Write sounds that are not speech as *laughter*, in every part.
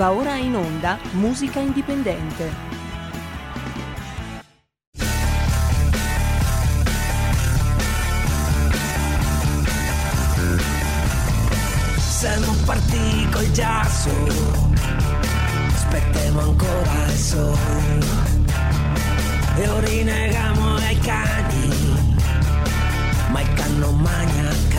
Va ora in onda Musica Indipendente. Siamo partiti col giasso, aspettiamo ancora il sole e rinegamo ai cani, ma il can non magna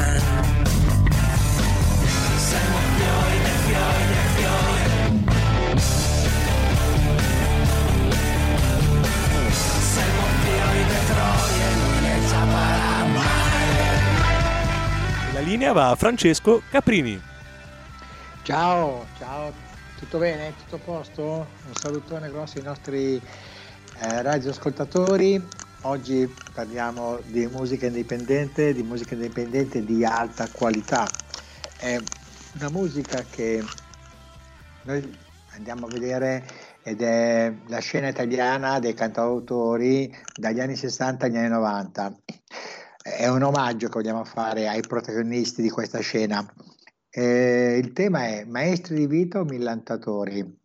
linea va a Francesco Caprini. Ciao, ciao, tutto bene? Tutto a posto? Un salutone grosso ai nostri eh, radioascoltatori. Oggi parliamo di musica indipendente, di musica indipendente di alta qualità. È una musica che noi andiamo a vedere ed è la scena italiana dei cantautori dagli anni 60 agli anni 90. È un omaggio che vogliamo fare ai protagonisti di questa scena. Eh, il tema è Maestri di vita o millantatori?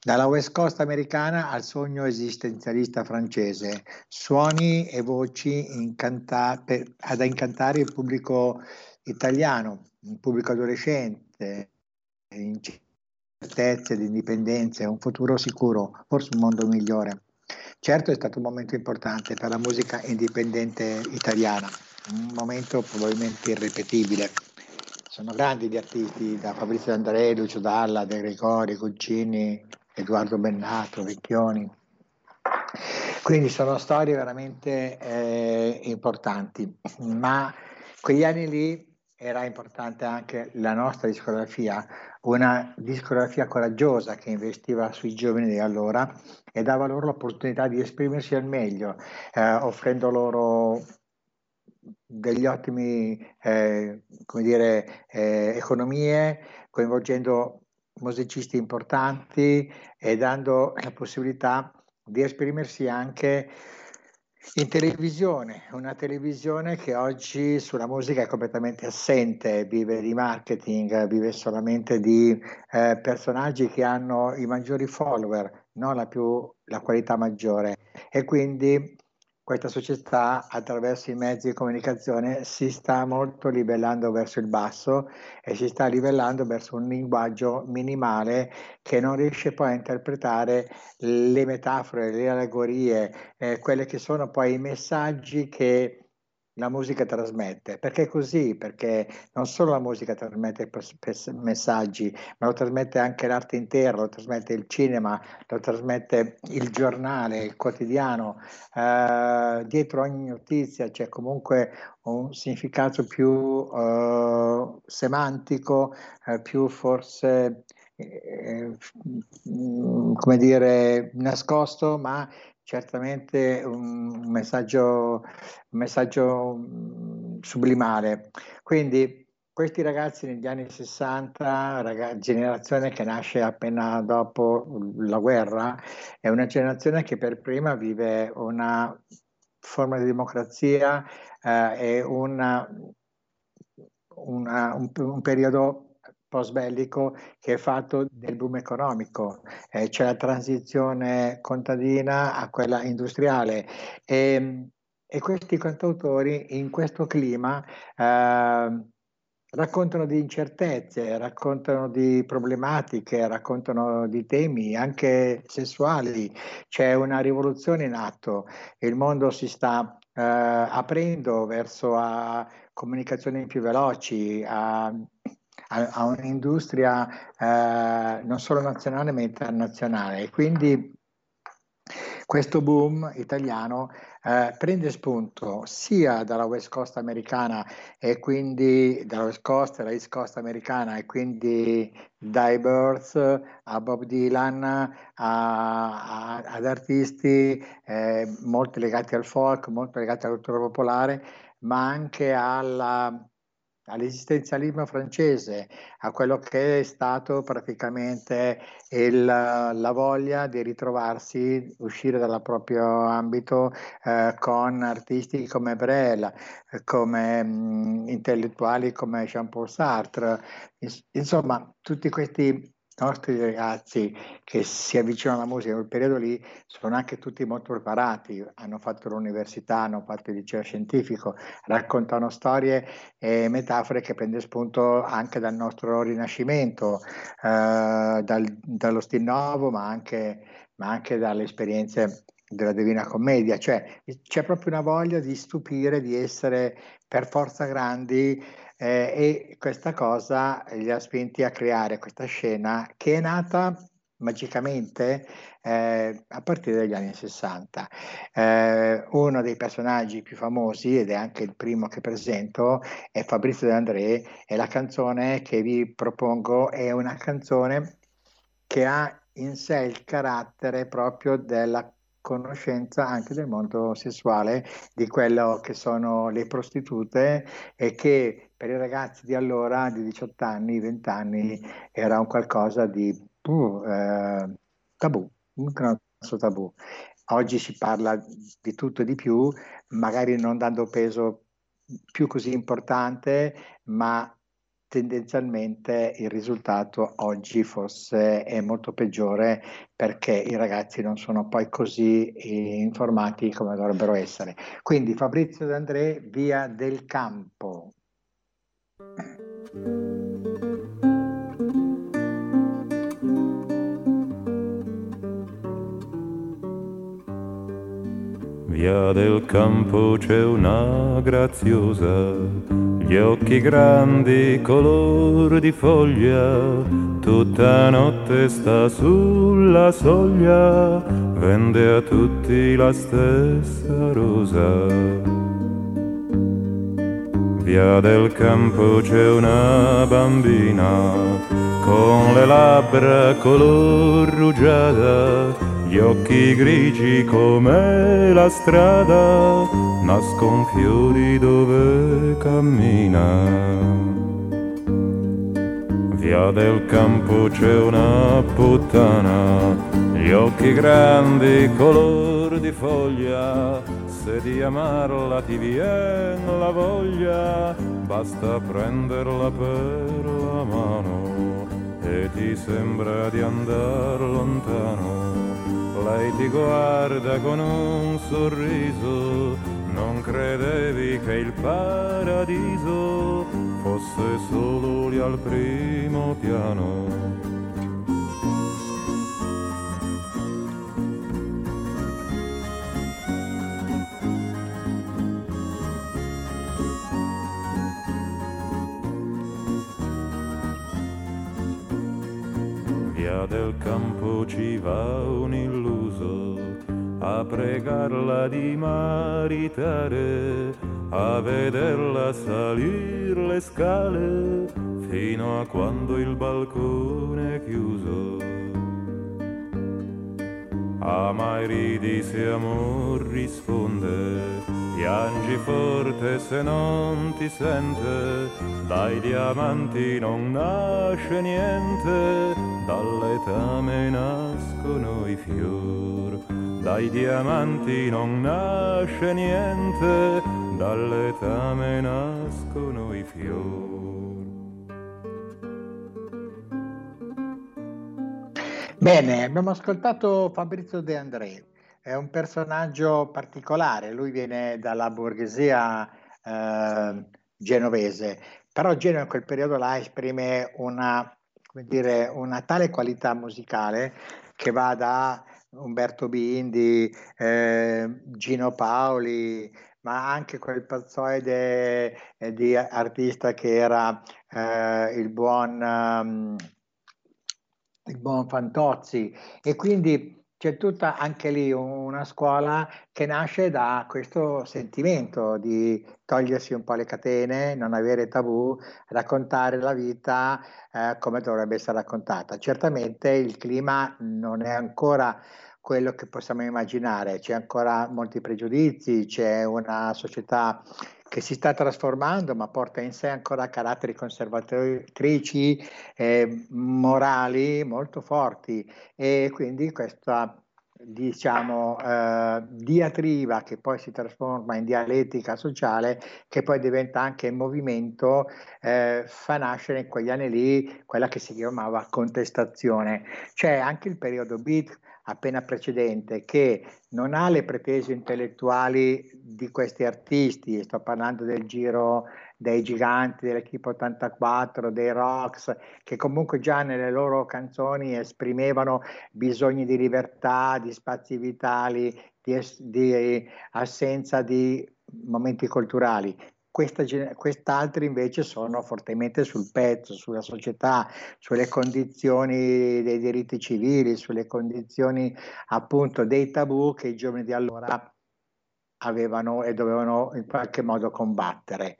Dalla West Coast americana al sogno esistenzialista francese, suoni e voci incanta- per- ad incantare il pubblico italiano, il pubblico adolescente, in certezze di indipendenza, un futuro sicuro, forse un mondo migliore. Certo è stato un momento importante per la musica indipendente italiana, un momento probabilmente irripetibile. Sono grandi gli artisti, da Fabrizio D'Andrea, Lucio Dalla, De Gregori, Guccini, Edoardo Bennato, Vecchioni. Quindi sono storie veramente eh, importanti, ma quegli anni lì era importante anche la nostra discografia, una discografia coraggiosa che investiva sui giovani di allora e dava loro l'opportunità di esprimersi al meglio, eh, offrendo loro degli ottimi eh, dire, eh, economie, coinvolgendo musicisti importanti e dando la possibilità di esprimersi anche in televisione, una televisione che oggi sulla musica è completamente assente, vive di marketing, vive solamente di eh, personaggi che hanno i maggiori follower, non la, più, la qualità maggiore. E quindi questa società attraverso i mezzi di comunicazione si sta molto livellando verso il basso e si sta livellando verso un linguaggio minimale che non riesce poi a interpretare le metafore, le allegorie, eh, quelle che sono poi i messaggi che la musica trasmette, perché è così, perché non solo la musica trasmette messaggi, ma lo trasmette anche l'arte intera, lo trasmette il cinema, lo trasmette il giornale, il quotidiano, eh, dietro ogni notizia c'è comunque un significato più eh, semantico, eh, più forse eh, come dire nascosto, ma certamente un messaggio, un messaggio mm, sublimare. Quindi questi ragazzi negli anni 60, ragazzi, generazione che nasce appena dopo la guerra, è una generazione che per prima vive una forma di democrazia eh, e una, una, un, un periodo post bellico che è fatto del boom economico, eh, c'è la transizione contadina a quella industriale. E, e questi cantautori in questo clima eh, raccontano di incertezze, raccontano di problematiche, raccontano di temi anche sessuali, c'è una rivoluzione in atto, il mondo si sta eh, aprendo verso a comunicazioni più veloci, a a, a un'industria eh, non solo nazionale ma internazionale. E quindi questo boom italiano eh, prende spunto sia dalla West Coast americana e quindi dalla West Coast e la East Coast americana e quindi dai Birds a Bob Dylan a, a, ad artisti eh, molto legati al folk, molto legati alla cultura popolare, ma anche alla all'esistenzialismo francese, a quello che è stato praticamente il, la voglia di ritrovarsi, uscire dal proprio ambito eh, con artisti come Brel, come mh, intellettuali come Jean-Paul Sartre, insomma tutti questi nostri ragazzi che si avvicinano alla musica in quel periodo lì sono anche tutti molto preparati, hanno fatto l'università, hanno fatto il liceo scientifico, raccontano storie e metafore che prende spunto anche dal nostro rinascimento, eh, dal, dallo Stinnovo, ma anche, ma anche dalle esperienze della Divina Commedia, cioè c'è proprio una voglia di stupire, di essere per forza grandi eh, e questa cosa li ha spinti a creare questa scena che è nata magicamente eh, a partire dagli anni 60. Eh, uno dei personaggi più famosi, ed è anche il primo che presento, è Fabrizio De André e la canzone che vi propongo è una canzone che ha in sé il carattere proprio della conoscenza anche del mondo sessuale, di quello che sono le prostitute e che per i ragazzi di allora, di 18 anni, 20 anni, era un qualcosa di uh, tabù, un grosso tabù. Oggi si parla di tutto e di più, magari non dando peso più così importante, ma tendenzialmente il risultato oggi forse è molto peggiore perché i ragazzi non sono poi così informati come dovrebbero essere. Quindi Fabrizio D'André, via del campo. Via del campo c'è una graziosa gli occhi grandi color di foglia, tutta notte sta sulla soglia, vende a tutti la stessa rosa. Via del campo c'è una bambina con le labbra color rugiada gli occhi grigi come la strada, nascon fiori dove cammina. Via del campo c'è una puttana, gli occhi grandi color di foglia, se di amarla ti vien la voglia, basta prenderla per la mano e ti sembra di andar lontano lei ti guarda con un sorriso, non credevi che il paradiso fosse solo lì al primo piano. Del campo ci va un illuso a pregarla di maritare, a vederla salir le scale fino a quando il balcone è chiuso. A mai ridi se amor risponde Piangi forte se non ti sente, dai diamanti non nasce niente, dall'etame nascono i fior. Dai diamanti non nasce niente, dall'etame nascono i fior. Bene, abbiamo ascoltato Fabrizio De André è un personaggio particolare, lui viene dalla borghesia eh, genovese, però Genova in quel periodo là esprime una, dire, una tale qualità musicale che va da Umberto Bindi, eh, Gino Paoli, ma anche quel pazzoide eh, di artista che era eh, il buon, um, il buon Fantozzi. E quindi c'è tutta anche lì una scuola che nasce da questo sentimento di togliersi un po' le catene, non avere tabù, raccontare la vita eh, come dovrebbe essere raccontata. Certamente il clima non è ancora quello che possiamo immaginare, c'è ancora molti pregiudizi, c'è una società che si sta trasformando ma porta in sé ancora caratteri conservatrici, eh, morali molto forti e quindi questa diciamo, eh, diatriba che poi si trasforma in dialettica sociale, che poi diventa anche movimento, eh, fa nascere in quegli anni lì quella che si chiamava contestazione. C'è anche il periodo beat appena precedente che non ha le pretese intellettuali di questi artisti, sto parlando del giro dei giganti dell'equipe 84, dei Rocks, che comunque già nelle loro canzoni esprimevano bisogni di libertà, di spazi vitali, di, di assenza di momenti culturali. Questa, quest'altri invece sono fortemente sul pezzo, sulla società, sulle condizioni dei diritti civili, sulle condizioni appunto dei tabù che i giovani di allora avevano e dovevano in qualche modo combattere.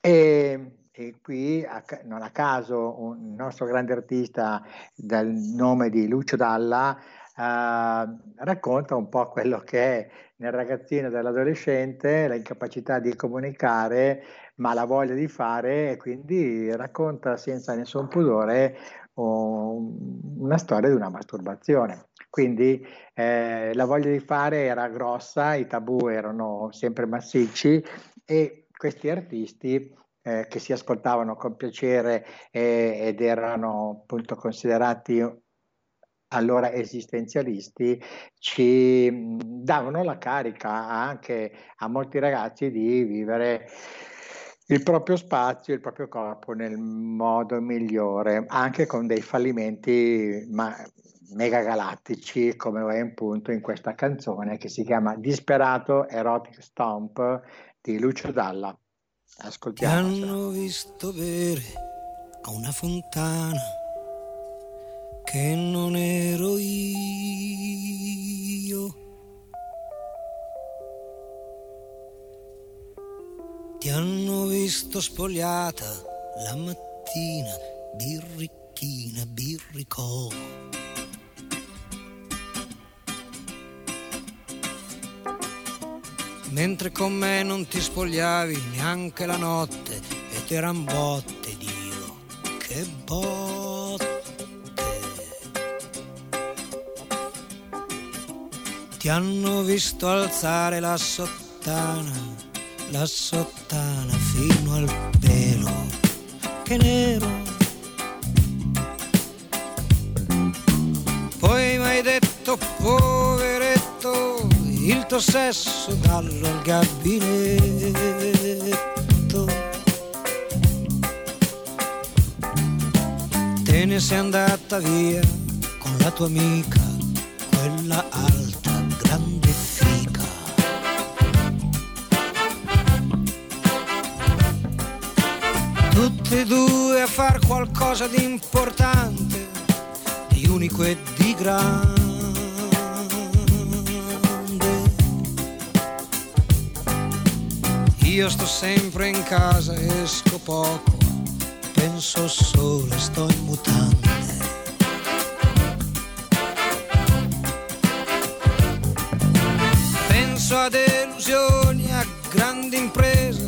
E, e qui, non a caso, un nostro grande artista dal nome di Lucio Dalla racconta un po' quello che è nel ragazzino dell'adolescente, l'incapacità di comunicare, ma la voglia di fare, e quindi racconta senza nessun pudore una storia di una masturbazione. Quindi eh, la voglia di fare era grossa, i tabù erano sempre massicci e questi artisti eh, che si ascoltavano con piacere eh, ed erano appunto considerati allora esistenzialisti ci davano la carica anche a molti ragazzi di vivere il proprio spazio, il proprio corpo nel modo migliore, anche con dei fallimenti ma megagalattici come è in punto in questa canzone che si chiama Disperato Erotic Stomp di Lucio Dalla. Ascoltiamo. Ti hanno visto bere a una fontana che non ero io. Ti hanno visto spogliata la mattina, birricchina, birricò. mentre con me non ti spogliavi neanche la notte ed eran botte, Dio, che botte. Ti hanno visto alzare la sottana, la sottana fino al pelo, che nero. Poi mi hai detto poveretto il tuo sesso dallo al gabinetto. Te ne sei andata via con la tua amica, quella alta, Tutte e due a far qualcosa di importante, di unico e di grande Io sto sempre in casa, esco poco, penso solo, sto in mutande. Penso a delusioni, a grandi imprese,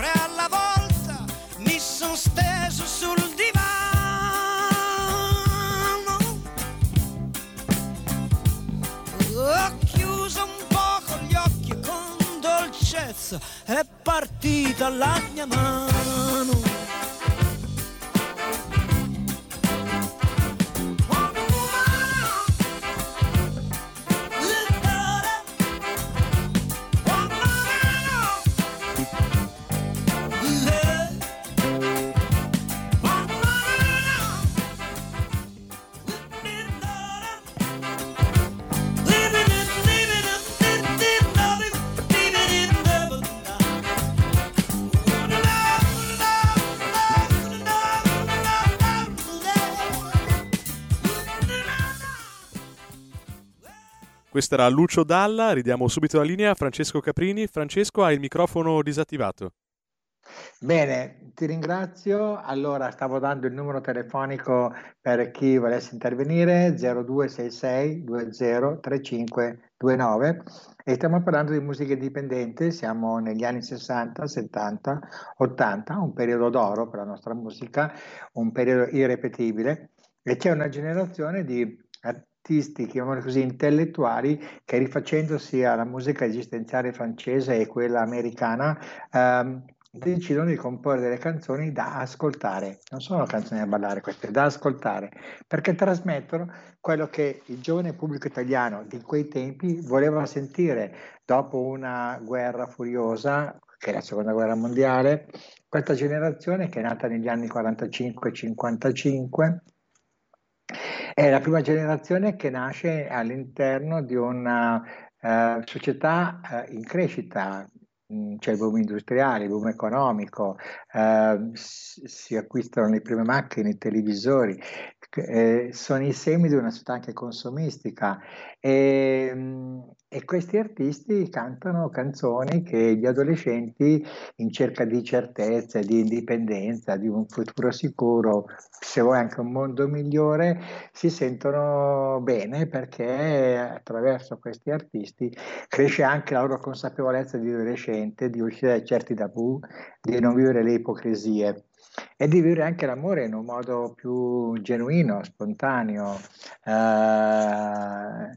tre alla volta, mi sono steso sul divano. Ho chiuso un poco gli occhi con dolcezza è partita la mia mano. Questa era Lucio Dalla, ridiamo subito la linea a Francesco Caprini. Francesco ha il microfono disattivato. Bene, ti ringrazio. Allora, stavo dando il numero telefonico per chi volesse intervenire, 0266 20 3529 e stiamo parlando di musica indipendente, siamo negli anni 60, 70, 80, un periodo d'oro per la nostra musica, un periodo irrepetibile e c'è una generazione di artisti, chiamiamoli così, intellettuali che rifacendosi alla musica esistenziale francese e quella americana ehm, decidono di comporre delle canzoni da ascoltare, non sono canzoni da ballare queste, da ascoltare, perché trasmettono quello che il giovane pubblico italiano di quei tempi voleva sentire dopo una guerra furiosa, che è la seconda guerra mondiale, questa generazione che è nata negli anni 45-55 è la prima generazione che nasce all'interno di una eh, società eh, in crescita, Mm, c'è il boom industriale, il boom economico, eh, si acquistano le prime macchine, i televisori, eh, sono i semi di una società anche consumistica. E, mm, e questi artisti cantano canzoni che gli adolescenti in cerca di certezza, di indipendenza, di un futuro sicuro, se vuoi anche un mondo migliore, si sentono bene perché attraverso questi artisti cresce anche la loro consapevolezza di adolescente, di uscire da certi tabù, di non vivere le ipocrisie e di vivere anche l'amore in un modo più genuino, spontaneo, eh,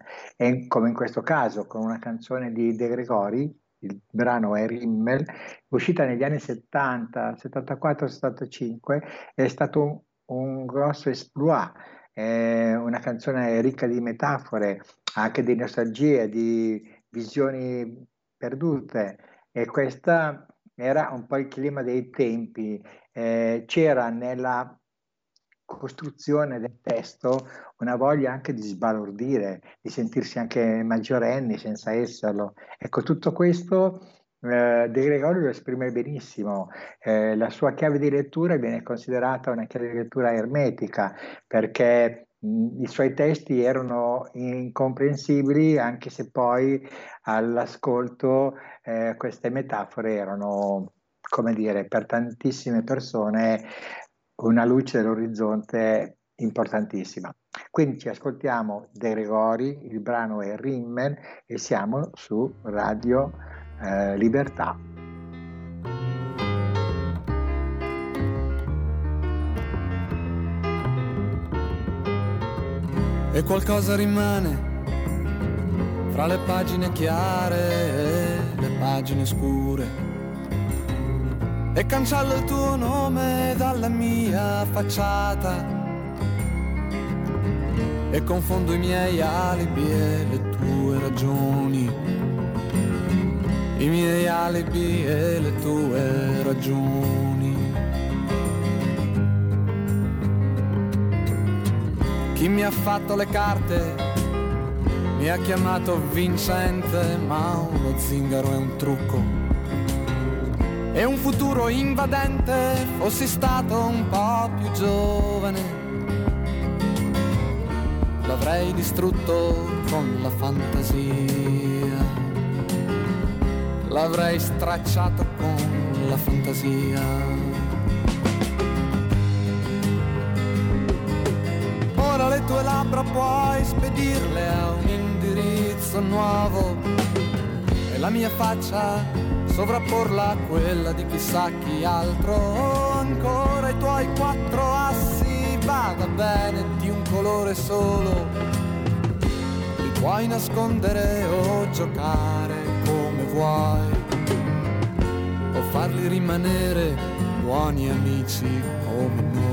come in questo caso con una canzone di De Gregori, il brano è Rimmel, uscita negli anni 70, 74, 75, è stato un, un grosso esploit, è una canzone ricca di metafore, anche di nostalgie, di visioni perdute. E questa era un po' il clima dei tempi, eh, c'era nella costruzione del testo una voglia anche di sbalordire, di sentirsi anche maggiorenni senza esserlo. Ecco, tutto questo eh, De Gregorio lo esprime benissimo. Eh, la sua chiave di lettura viene considerata una chiave di lettura ermetica perché i suoi testi erano incomprensibili anche se poi all'ascolto eh, queste metafore erano, come dire, per tantissime persone una luce dell'orizzonte importantissima. Quindi ci ascoltiamo De Gregori, il brano è Rimmel e siamo su Radio eh, Libertà. E qualcosa rimane fra le pagine chiare e le pagine scure. E cancello il tuo nome dalla mia facciata e confondo i miei alibi e le tue ragioni. I miei alibi e le tue ragioni. Chi mi ha fatto le carte mi ha chiamato vincente, ma uno zingaro è un trucco. E un futuro invadente, fossi stato un po' più giovane l'avrei distrutto con la fantasia. L'avrei stracciato con la fantasia. Tue labbra puoi spedirle a un indirizzo nuovo e la mia faccia sovrapporla a quella di chissà chi altro. Ancora i tuoi quattro assi vada bene di un colore solo. Li puoi nascondere o giocare come vuoi, o farli rimanere buoni amici come noi.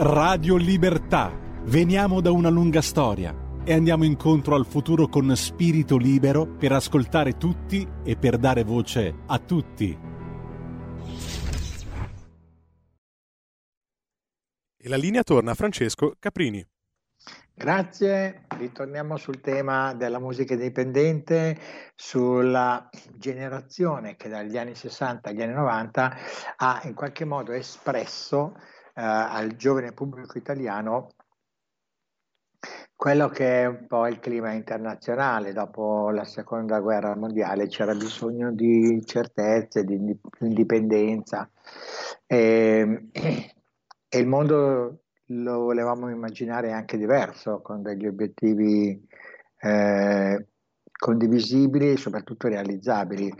Radio Libertà. Veniamo da una lunga storia e andiamo incontro al futuro con spirito libero per ascoltare tutti e per dare voce a tutti. E la linea torna a Francesco Caprini. Grazie, ritorniamo sul tema della musica indipendente, sulla generazione che dagli anni 60 agli anni 90 ha in qualche modo espresso eh, al giovane pubblico italiano quello che è un po' il clima internazionale. Dopo la seconda guerra mondiale c'era bisogno di certezze, di indipendenza e, *clears throat* e il mondo lo volevamo immaginare anche diverso, con degli obiettivi eh, condivisibili e soprattutto realizzabili.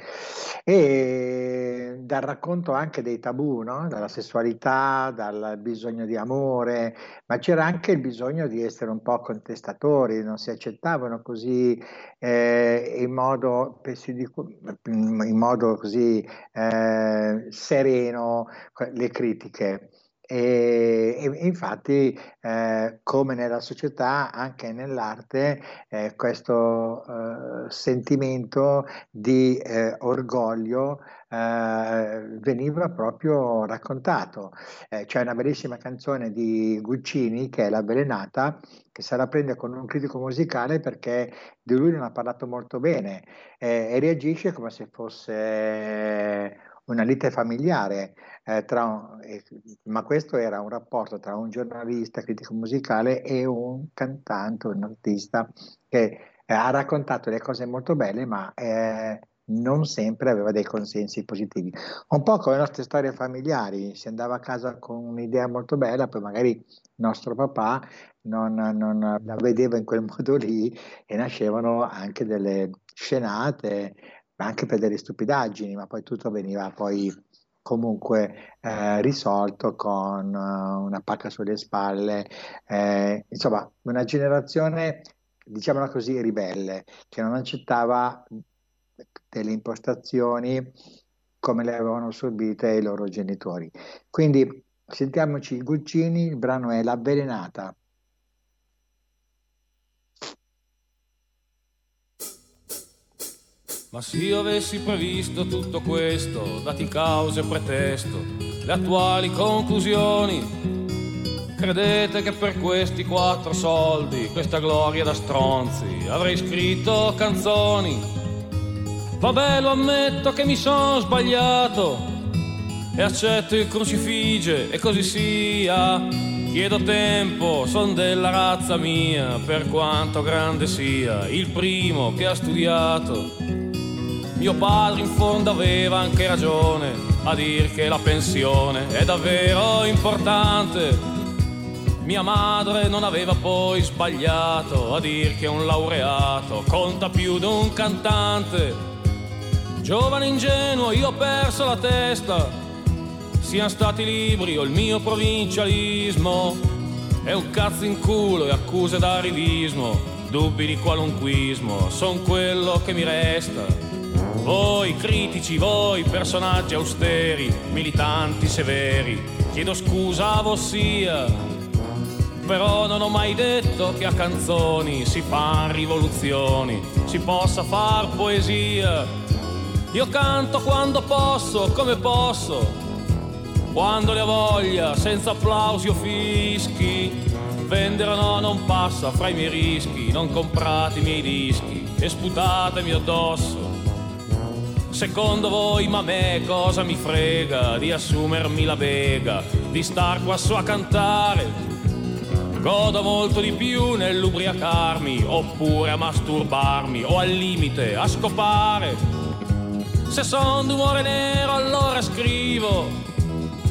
E dal racconto anche dei tabù, no? dalla sessualità, dal bisogno di amore, ma c'era anche il bisogno di essere un po' contestatori, non si accettavano così eh, in, modo, in, modo, così eh, sereno le critiche. E, e infatti, eh, come nella società, anche nell'arte, eh, questo eh, sentimento di eh, orgoglio eh, veniva proprio raccontato. Eh, c'è una bellissima canzone di Guccini che è L'avvelenata, che se la prende con un critico musicale perché di lui non ha parlato molto bene e reagisce come se fosse una lite familiare, eh, tra, eh, ma questo era un rapporto tra un giornalista critico musicale e un cantante, un artista che eh, ha raccontato le cose molto belle, ma eh, non sempre aveva dei consensi positivi. Un po' come le nostre storie familiari, si andava a casa con un'idea molto bella, poi magari nostro papà non, non la vedeva in quel *laughs* modo lì e nascevano anche delle scenate anche per delle stupidaggini, ma poi tutto veniva poi comunque eh, risolto con uh, una pacca sulle spalle, eh, insomma una generazione, diciamola così, ribelle, che non accettava delle impostazioni come le avevano subite i loro genitori. Quindi sentiamoci i Guccini, il brano è L'avvelenata. Ma se io avessi previsto tutto questo, dati cause e pretesto, le attuali conclusioni, credete che per questi quattro soldi, questa gloria da stronzi, avrei scritto canzoni? Vabbè, lo ammetto che mi sono sbagliato e accetto il crucifige e così sia. Chiedo tempo, son della razza mia, per quanto grande sia, il primo che ha studiato mio padre in fondo aveva anche ragione a dir che la pensione è davvero importante. Mia madre non aveva poi sbagliato a dir che un laureato conta più di un cantante. Giovane ingenuo, io ho perso la testa. Siano stati libri o il mio provincialismo. È un cazzo in culo e accuse d'arivismo, dubbi di qualunquismo, son quello che mi resta. Voi critici, voi personaggi austeri, militanti severi, chiedo scusa a vossia, però non ho mai detto che a canzoni si fan rivoluzioni, si possa far poesia. Io canto quando posso, come posso, quando le ho voglia, senza applausi o fischi. Vendere no non passa fra i miei rischi, non comprate i miei dischi e sputatemi addosso. Secondo voi, ma me cosa mi frega di assumermi la bega, di star qua su a cantare? Godo molto di più nell'ubriacarmi, oppure a masturbarmi, o al limite a scopare. Se son d'umore nero allora scrivo,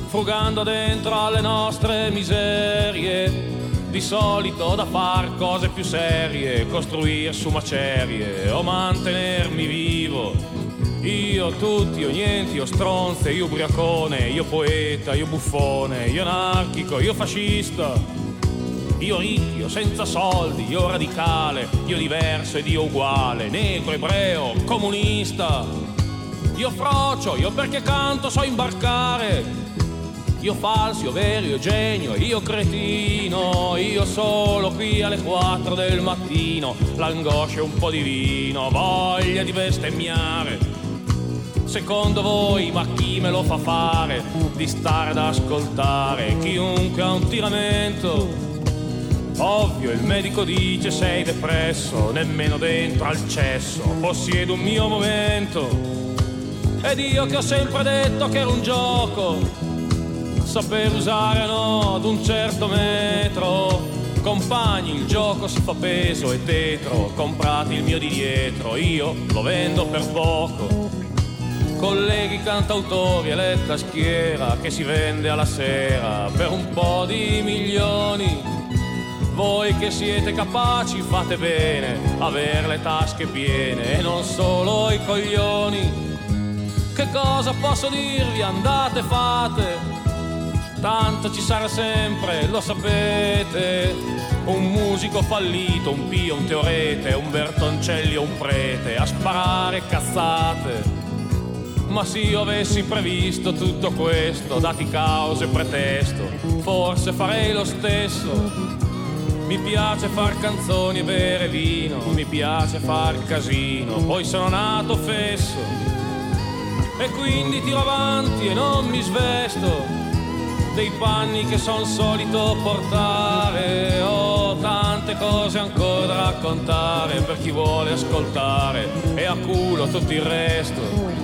frugando dentro alle nostre miserie. Di solito da far cose più serie, costruire su macerie o mantenermi vivo io tutti, io niente, io stronze, io ubriacone, io poeta, io buffone, io anarchico, io fascista. Io ricchio, senza soldi, io radicale, io diverso ed io uguale, negro, ebreo, comunista. Io frocio, io perché canto so imbarcare. Io falso, io vero, io genio, io cretino, io solo qui alle 4 del mattino, l'angoscia e un po' di vino, voglia di bestemmiare Secondo voi, ma chi me lo fa fare di stare ad ascoltare chiunque ha un tiramento? Ovvio, il medico dice sei depresso, nemmeno dentro al cesso, possiedo un mio momento. Ed io che ho sempre detto che era un gioco, saper usare no ad un certo metro. Compagni, il gioco si fa peso e tetro, comprati il mio di dietro, io lo vendo per poco colleghi cantautori eletta schiera che si vende alla sera per un po' di milioni. Voi che siete capaci fate bene, avere le tasche piene e non solo i coglioni. Che cosa posso dirvi? Andate, fate. Tanto ci sarà sempre, lo sapete. Un musico fallito, un pio, un teorete, un Bertoncelli o un prete a sparare cazzate. Ma se io avessi previsto tutto questo, dati cause e pretesto, forse farei lo stesso. Mi piace far canzoni e bere vino, mi piace far casino, poi sono nato fesso. E quindi tiro avanti e non mi svesto dei panni che son solito portare. Ho tante cose ancora da raccontare per chi vuole ascoltare e a culo tutto il resto.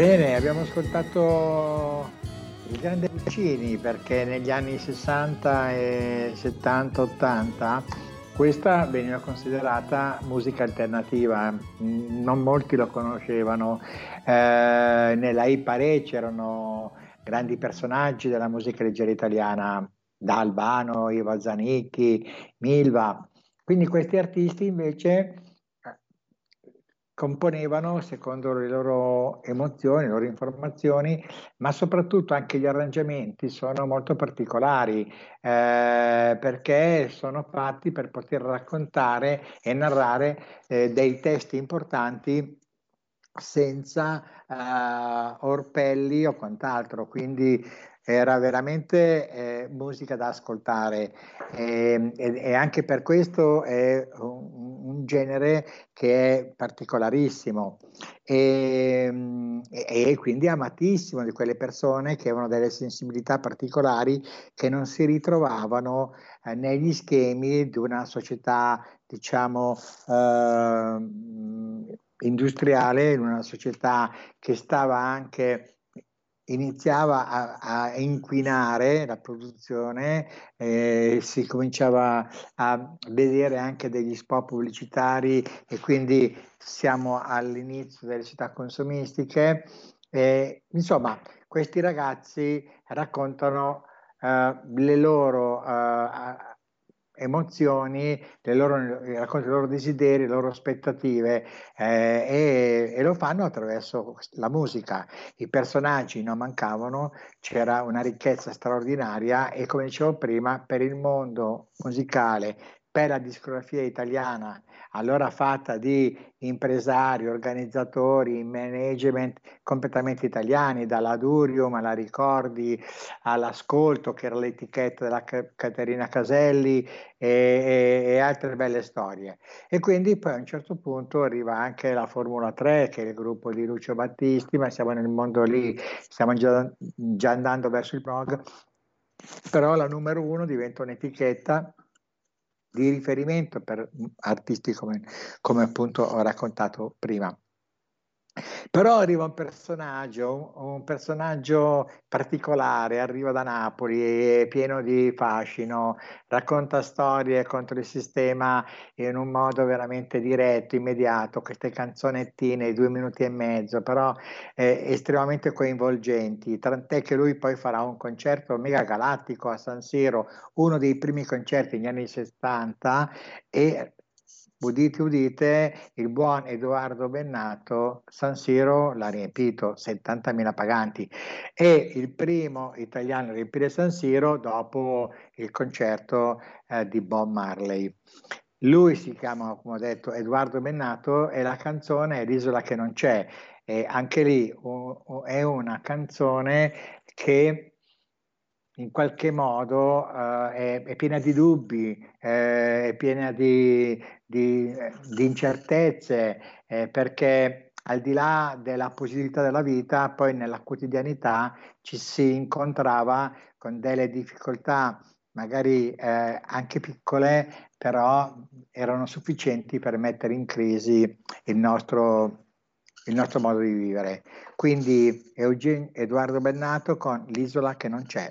Bene, abbiamo ascoltato il grande Puccini perché negli anni 60 e 70, 80 questa veniva considerata musica alternativa, non molti lo conoscevano. Eh, nella Ipare c'erano grandi personaggi della musica leggera italiana, da Albano, Ivo Zanicchi, Milva. Quindi questi artisti invece componevano secondo le loro emozioni, le loro informazioni, ma soprattutto anche gli arrangiamenti sono molto particolari eh, perché sono fatti per poter raccontare e narrare eh, dei testi importanti senza eh, orpelli o quant'altro, quindi era veramente eh, musica da ascoltare. E, e, e, anche per questo è un, un genere che è particolarissimo. E, e, quindi amatissimo di quelle persone che avevano delle sensibilità particolari che non si ritrovavano eh, negli schemi di una società diciamo eh, industriale, in una società che stava anche iniziava a, a, inquinare la produzione, eh, si cominciava a vedere anche degli spot pubblicitari e quindi siamo all'inizio delle città consumistiche. Eh, insomma, questi ragazzi raccontano eh, le loro uh, emozioni, loro, raccontano i loro desideri, le loro aspettative eh, e, e, lo fanno attraverso la musica. I personaggi non mancavano, c'era una ricchezza straordinaria e come dicevo prima, per il mondo musicale, per la discografia italiana allora fatta di impresari, organizzatori, management completamente italiani, dalla Durium alla Ricordi all'Ascolto, che era l'etichetta della Caterina Caselli e, e, e, altre belle storie. E quindi poi a un certo punto arriva anche la Formula 3, che è il gruppo di Lucio Battisti, ma siamo nel mondo lì, stiamo già, già andando verso il blog, però la numero uno diventa un'etichetta di riferimento per artisti come, come appunto ho raccontato prima. Però arriva un personaggio, un personaggio particolare, arriva da Napoli, è pieno di fascino, racconta storie contro il sistema in un modo veramente diretto, immediato, queste canzonettine, due minuti e mezzo, però eh, estremamente coinvolgenti, tant'è che lui poi farà un concerto mega galattico a San Siro, uno dei primi concerti negli anni 60 e udite udite, il buon Edoardo Bennato San Siro l'ha riempito, 70.000 paganti. È il primo italiano a riempire San Siro dopo il concerto eh, di Bob Marley. Lui si chiama, come ho detto, Edoardo Bennato e la canzone è L'isola che non c'è. E anche lì o, o è una canzone che in qualche modo uh, è, è, piena di dubbi, eh, è piena di, di, di incertezze, eh, perché al di là della positività della vita, poi nella quotidianità ci si incontrava con delle difficoltà, magari eh, anche piccole, però erano sufficienti per mettere in crisi il nostro, il nostro modo di vivere. Quindi Eugen, Edoardo Bennato con L'isola che non c'è.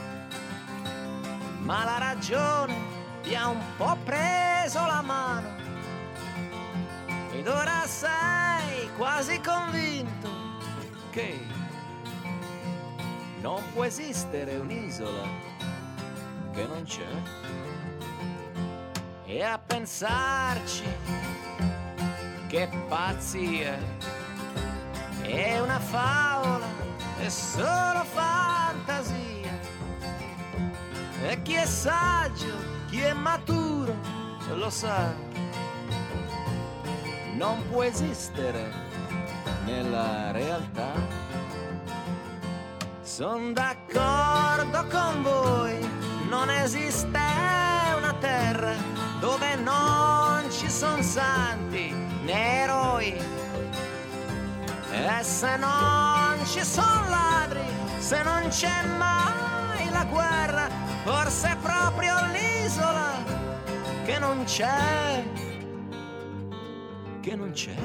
ma la ragione ti ha un po' preso la mano ed ora sei quasi convinto che non può esistere un'isola che non c'è. E a pensarci, che pazzia, è una favola, è solo fantasia. E chi è saggio, chi è maturo, lo sa, non può esistere nella realtà. Sono d'accordo con voi, non esiste una terra dove non ci sono santi né eroi. E se non ci sono ladri, se non c'è mai la guerra, forse è proprio l'isola che non c'è, che non c'è.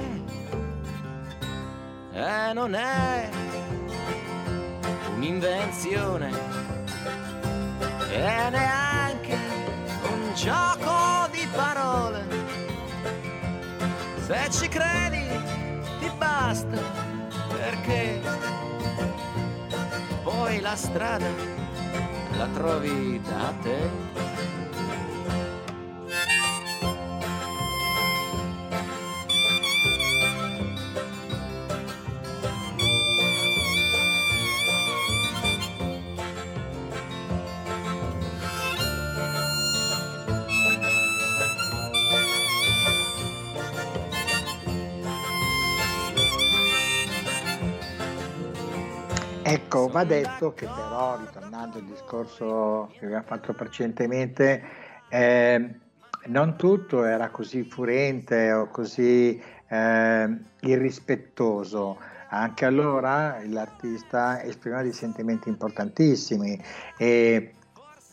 E non è un'invenzione e neanche un gioco di parole. Se ci credi ti basta perché poi la strada la trovi da te. Ecco, va detto che però, ritornando al discorso che abbiamo fatto precedentemente, eh, non tutto era così furente o così eh, irrispettoso. Anche allora l'artista esprimeva dei sentimenti importantissimi e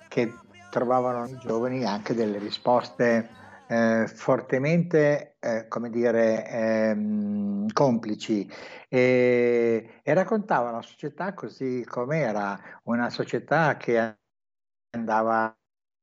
che trovavano i giovani anche delle risposte eh, fortemente, eh, come dire, ehm, complici. E, e raccontava la società così com'era, una società che andava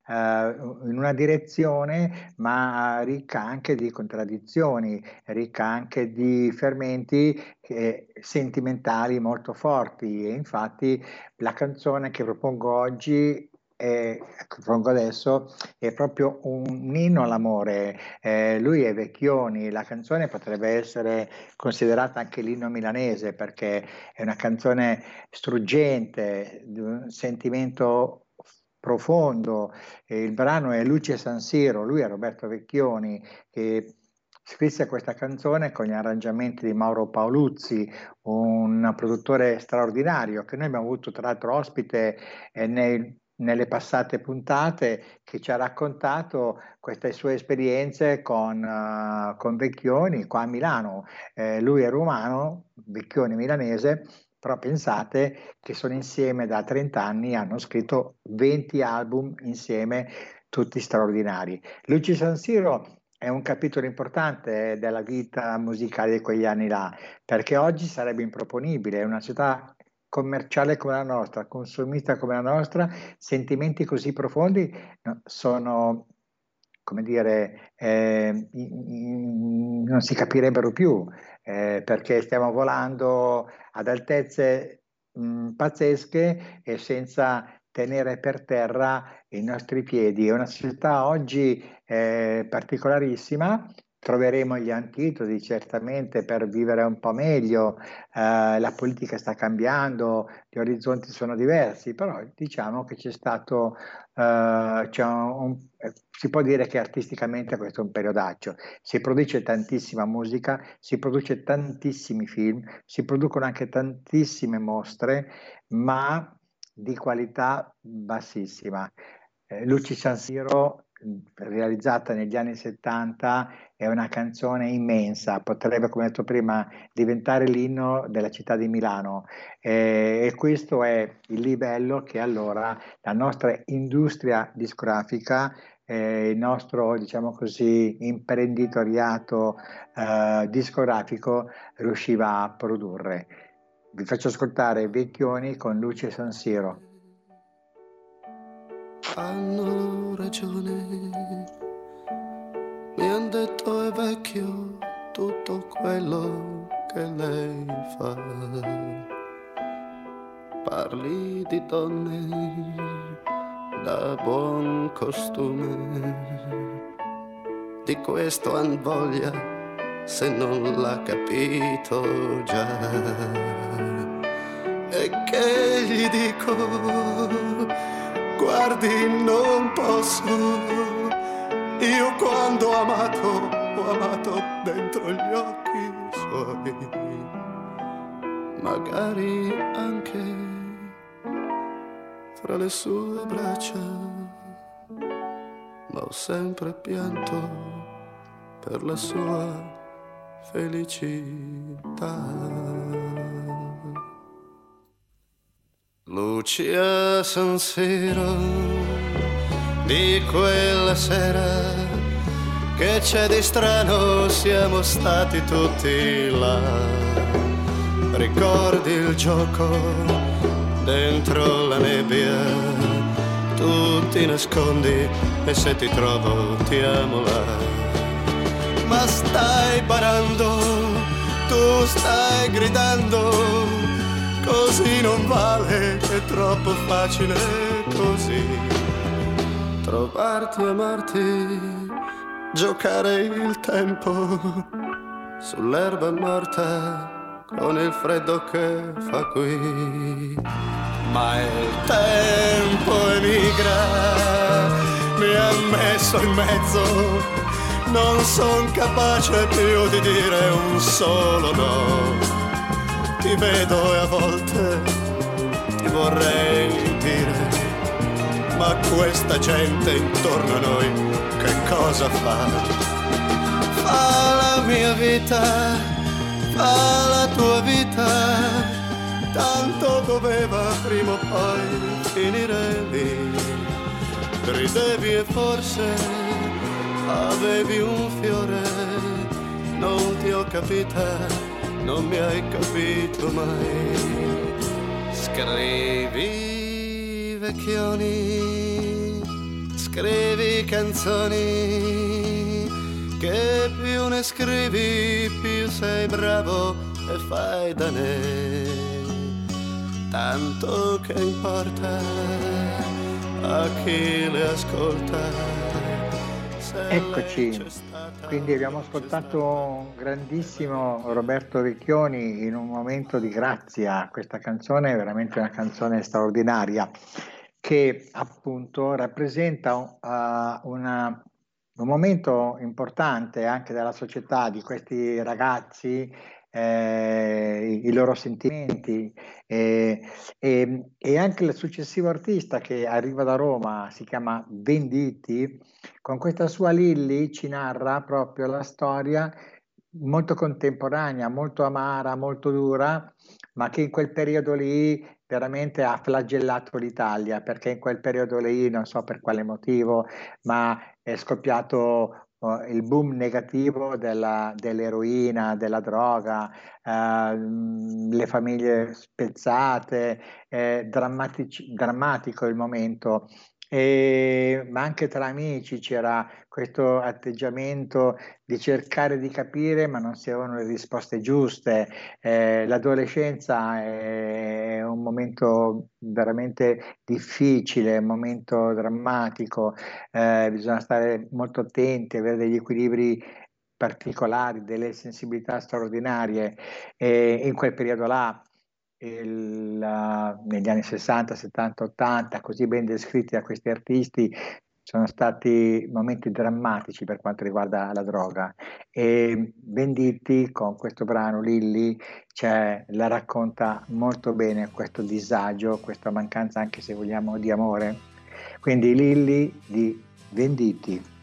eh, in una direzione ma ricca anche di contraddizioni, ricca anche di fermenti eh, sentimentali molto forti. E infatti la canzone che propongo oggi eh, propongo adesso è proprio un inno all'amore. Eh, lui è Vecchioni, la canzone potrebbe essere considerata anche l'inno milanese perché è una canzone struggente, di un sentimento profondo. il brano è Luce San Siro, lui è Roberto Vecchioni che scrisse questa canzone con gli arrangiamenti di Mauro Paoluzzi, un produttore straordinario che noi abbiamo avuto tra l'altro ospite eh, nei nelle passate puntate che ci ha raccontato queste sue esperienze con, uh, con Vecchioni qua a Milano. Eh, lui è romano, Vecchioni milanese, però pensate che sono insieme da 30 anni, hanno scritto 20 album insieme, tutti straordinari. Luci San Siro è un capitolo importante della vita musicale di quegli anni là, perché oggi sarebbe improponibile, è una città commerciale come la nostra, consumista come la nostra, sentimenti così profondi sono, come dire, eh, non si capirebbero più, eh, perché stiamo volando ad altezze mh, pazzesche e senza tenere per terra i nostri piedi. È una società oggi eh, particolarissima troveremo gli antidoti certamente per vivere un po' meglio, eh, la politica sta cambiando, gli orizzonti sono diversi, però diciamo che c'è stato, eh, c'è un, si può dire che artisticamente questo è un periodaggio, si produce tantissima musica, si produce tantissimi film, si producono anche tantissime mostre, ma di qualità bassissima. eh, Luci San Siro realizzata negli anni 70 è una canzone immensa, potrebbe, come detto prima, diventare l'inno della città di Milano. Eh, e questo è il livello che allora la nostra industria discografica eh, il nostro, diciamo così, imprenditoriato eh, discografico riusciva a produrre. Vi faccio ascoltare Vecchioni con Luce San Siro hanno ragione. Mi hanno detto è vecchio tutto quello che lei fa. Parli di donne da buon costume. Di questo han voglia se non l'ha capito già. E che gli dico? Guardi non posso. Io quando ho amato, ho amato dentro gli occhi suoi. Magari anche fra le sue braccia, ma ho sempre pianto per la sua felicità. Lucia San Siro di quella sera che c'è di strano siamo stati tutti là. Ricordi il gioco dentro la nebbia tu ti nascondi e se ti trovo ti amo là. Ma stai barando tu stai gridando così non vale, è troppo facile così. Trovarti, amarti, giocare il tempo sull'erba morta con il freddo che fa qui. Ma il tempo emigra, mi ha messo in mezzo, non son capace più di dire un solo no ti vedo e a volte ti vorrei dire, ma questa gente intorno a noi che cosa fa? Fa la mia vita, fa la tua vita, tanto doveva prima o poi finire lì. Ridevi e forse avevi un fiore, non ti ho capita non mi hai capito mai. Scrivi vecchioni, scrivi canzoni, che più ne scrivi più sei bravo e fai da ne. Tanto che importa a chi le ascolta. Eccoci, quindi abbiamo ascoltato un grandissimo Roberto Vecchioni in un momento di grazia. Questa canzone è veramente una canzone straordinaria che appunto rappresenta uh, una, un momento importante anche della società di questi ragazzi eh, i loro sentimenti eh, e, e, anche il successivo artista che arriva da Roma si chiama Venditti con questa sua Lilli ci narra proprio la storia molto contemporanea, molto amara, molto dura, ma che in quel periodo lì veramente ha flagellato l'Italia, perché in quel periodo lì, non so per quale motivo, ma è scoppiato il boom negativo della, dell'eroina, della droga, eh, le famiglie spezzate, eh, drammatico il momento e, ma anche tra amici c'era questo atteggiamento di cercare di capire, ma non si avevano le risposte giuste. Eh, l'adolescenza è un momento veramente difficile, un momento drammatico, eh, bisogna stare molto attenti, avere degli equilibri particolari, delle sensibilità straordinarie e in quel periodo là il, negli anni 60, 70, 80, così ben descritti da questi artisti, sono stati momenti drammatici per quanto riguarda la droga e Venditti con questo brano Lilli cioè, la racconta molto bene questo disagio, questa mancanza anche se vogliamo di amore, Quindi Lilli di Venditti.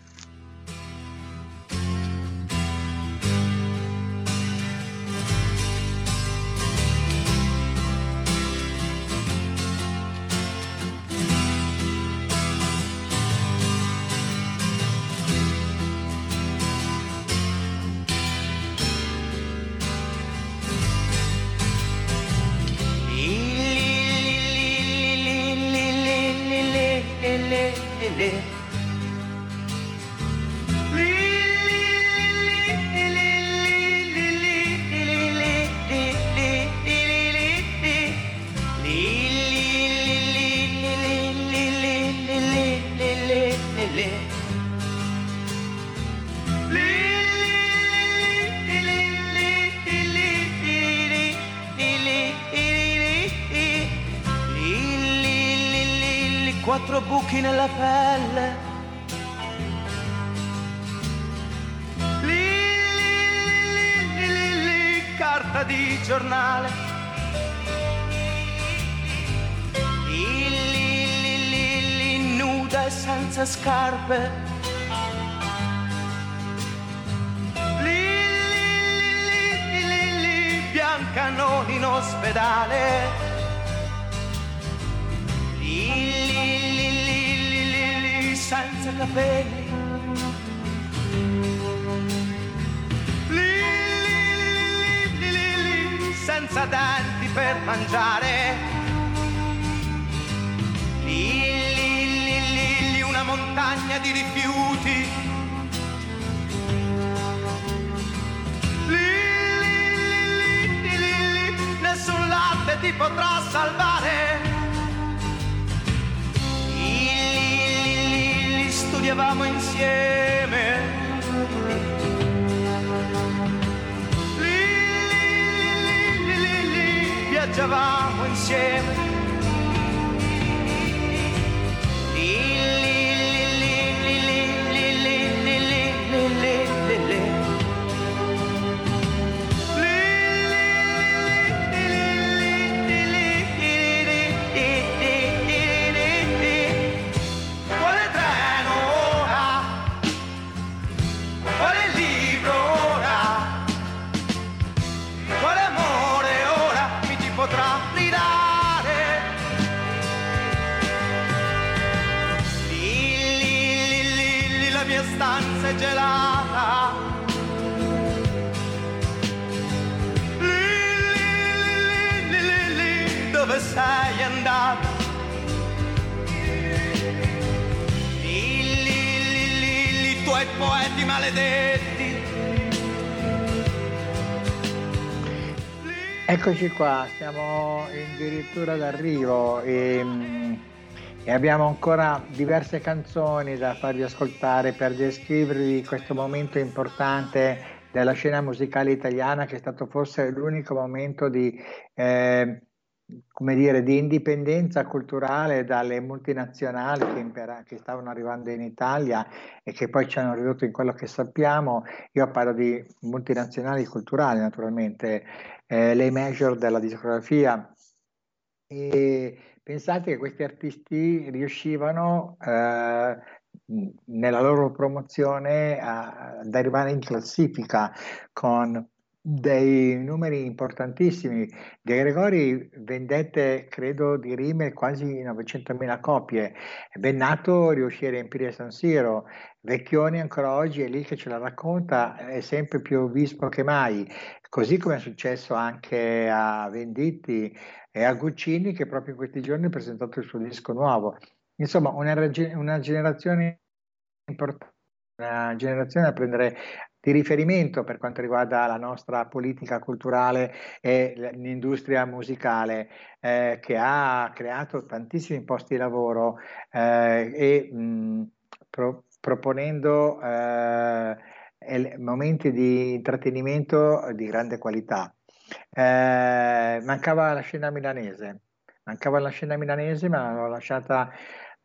E senza scarpe. Lì, lì, lì, bianca non in ospedale. Lì, lì, lì, lì, lì, lì, lì, senza capelli. Lì, lì, lì, lì, lì, senza denti per mangiare. Lì, montagna di rifiuti. Lì, lì, lì, lì, lì, nessun latte ti potrà salvare. Lì, lì, lì, studiavamo insieme. Lì, lì, lì, lì, lì, viaggiavamo insieme. Lì, lì, i tuoi poeti maledetti. Eccoci qua, siamo addirittura d'arrivo e, mm, e abbiamo ancora diverse canzoni da farvi ascoltare per descrivervi questo momento importante della scena musicale italiana che è stato forse l'unico momento di, eh, come dire, di indipendenza culturale dalle multinazionali che, impera- che stavano arrivando in Italia e che poi ci hanno ridotto in quello che sappiamo. Io parlo di multinazionali culturali naturalmente, eh, le major della discografia. E pensate che questi artisti riuscivano eh, nella loro promozione ad arrivare in classifica con dei numeri importantissimi. De Gregori vendette, credo, di rime quasi 900.000 copie. Bennato riuscì a riempire San Siro. Vecchioni ancora oggi è lì che ce la racconta, è sempre più vispo che mai. Così come è successo anche a Venditti e a Guccini che proprio in questi giorni ha presentato il suo disco nuovo. Insomma, una, una generazione importante, una generazione da prendere di riferimento per quanto riguarda la nostra politica culturale e l'industria musicale eh, che ha creato tantissimi posti di lavoro eh, e mh, pro- proponendo eh, momenti di intrattenimento di grande qualità. Eh, mancava la scena milanese, mancava la scena milanese, ma l'ho lasciata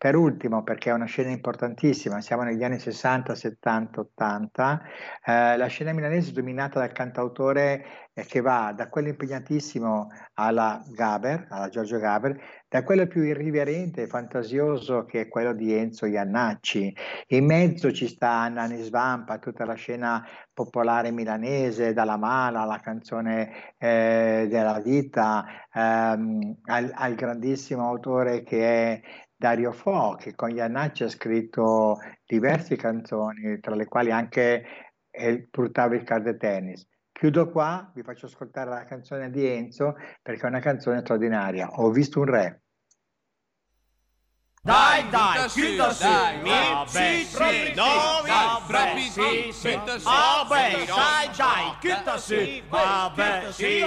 Per ultimo, perché è una scena importantissima, siamo negli anni 60, 70, 80, eh, la scena milanese è dominata dal cantautore eh, che va da quello impegnatissimo alla Gaber, alla Giorgio Gaber, da quello più irriverente e fantasioso che è quello di Enzo Iannacci. In mezzo ci sta Nani Svampa, tutta la scena popolare milanese, dalla mala alla canzone eh, della vita, ehm, al, al grandissimo autore che è Dario Fo, che con Iannacci ha scritto diverse canzoni, tra le quali anche il Purtavo il Card Tennis. Chiudo qua, vi faccio ascoltare la canzone di Enzo perché è una canzone straordinaria. Ho visto un re. Dai, dai, chiuda su. Mi, sì, sì, no, vabbè, sì, sì. Vabbè, dai, dai, chiuda su. Vabbè, sì,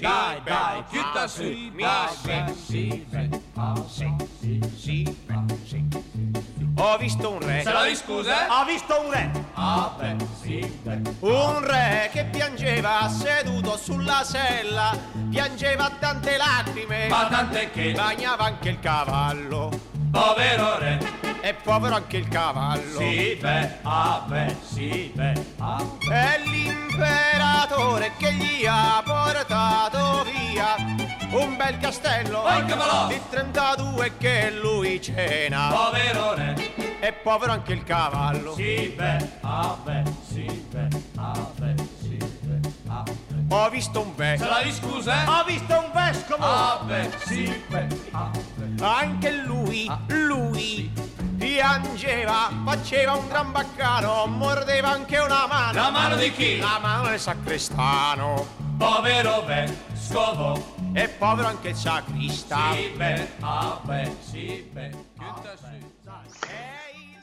dai, dai, chiuda su. Vabbè, sì, sì, sì. Ho visto un re. Se la scusa? Ho visto un re. Ah, beh, sì, beh. Un re che piangeva seduto sulla sella, piangeva tante lacrime. Ma tante che bagnava anche il cavallo povero re. E povero anche il cavallo. Sì, beh, ah, beh, sì, beh, ah. È l'imperatore che gli ha portato via un bel castello oh, di 32 che lui cena. Povero re. E povero anche il cavallo. Sì, beh, ah, beh, sì, beh, ah, beh, sì, beh, ah, beh. Ho visto un vescovo. Se la scusa? Ho visto un vescovo. Ah, beh, sì, beh, ah, anche lui, ah, lui piangeva, faceva un gran baccano, mordeva anche una mano. La mano di chi? La mano del sacrestano. Povero vescovo. E povero anche il sacrista. Sì, beh, ah, beh, sì, beh. Ah,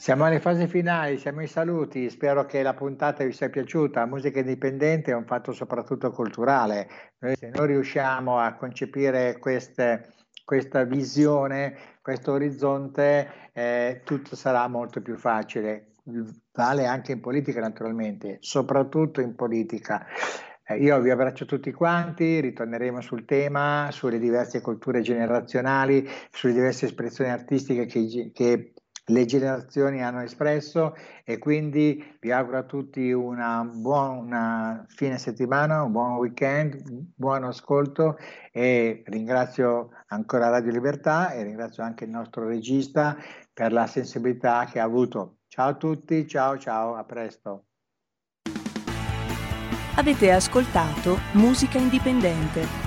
siamo alle fasi finali, siamo ai saluti, spero che la puntata vi sia piaciuta. Musica indipendente è un fatto soprattutto culturale. Noi, se non riusciamo a concepire queste questa visione, questo orizzonte, eh, tutto sarà molto più facile. Vale anche in politica naturalmente, soprattutto in politica. Eh, io vi abbraccio tutti quanti, ritorneremo sul tema, sulle diverse culture generazionali, sulle diverse espressioni artistiche che, che le generazioni hanno espresso e quindi vi auguro a tutti una buona fine settimana, un buon weekend, buon ascolto e ringrazio ancora Radio Libertà e ringrazio anche il nostro regista per la sensibilità che ha avuto. Ciao a tutti, ciao ciao, a presto. Avete ascoltato Musica Indipendente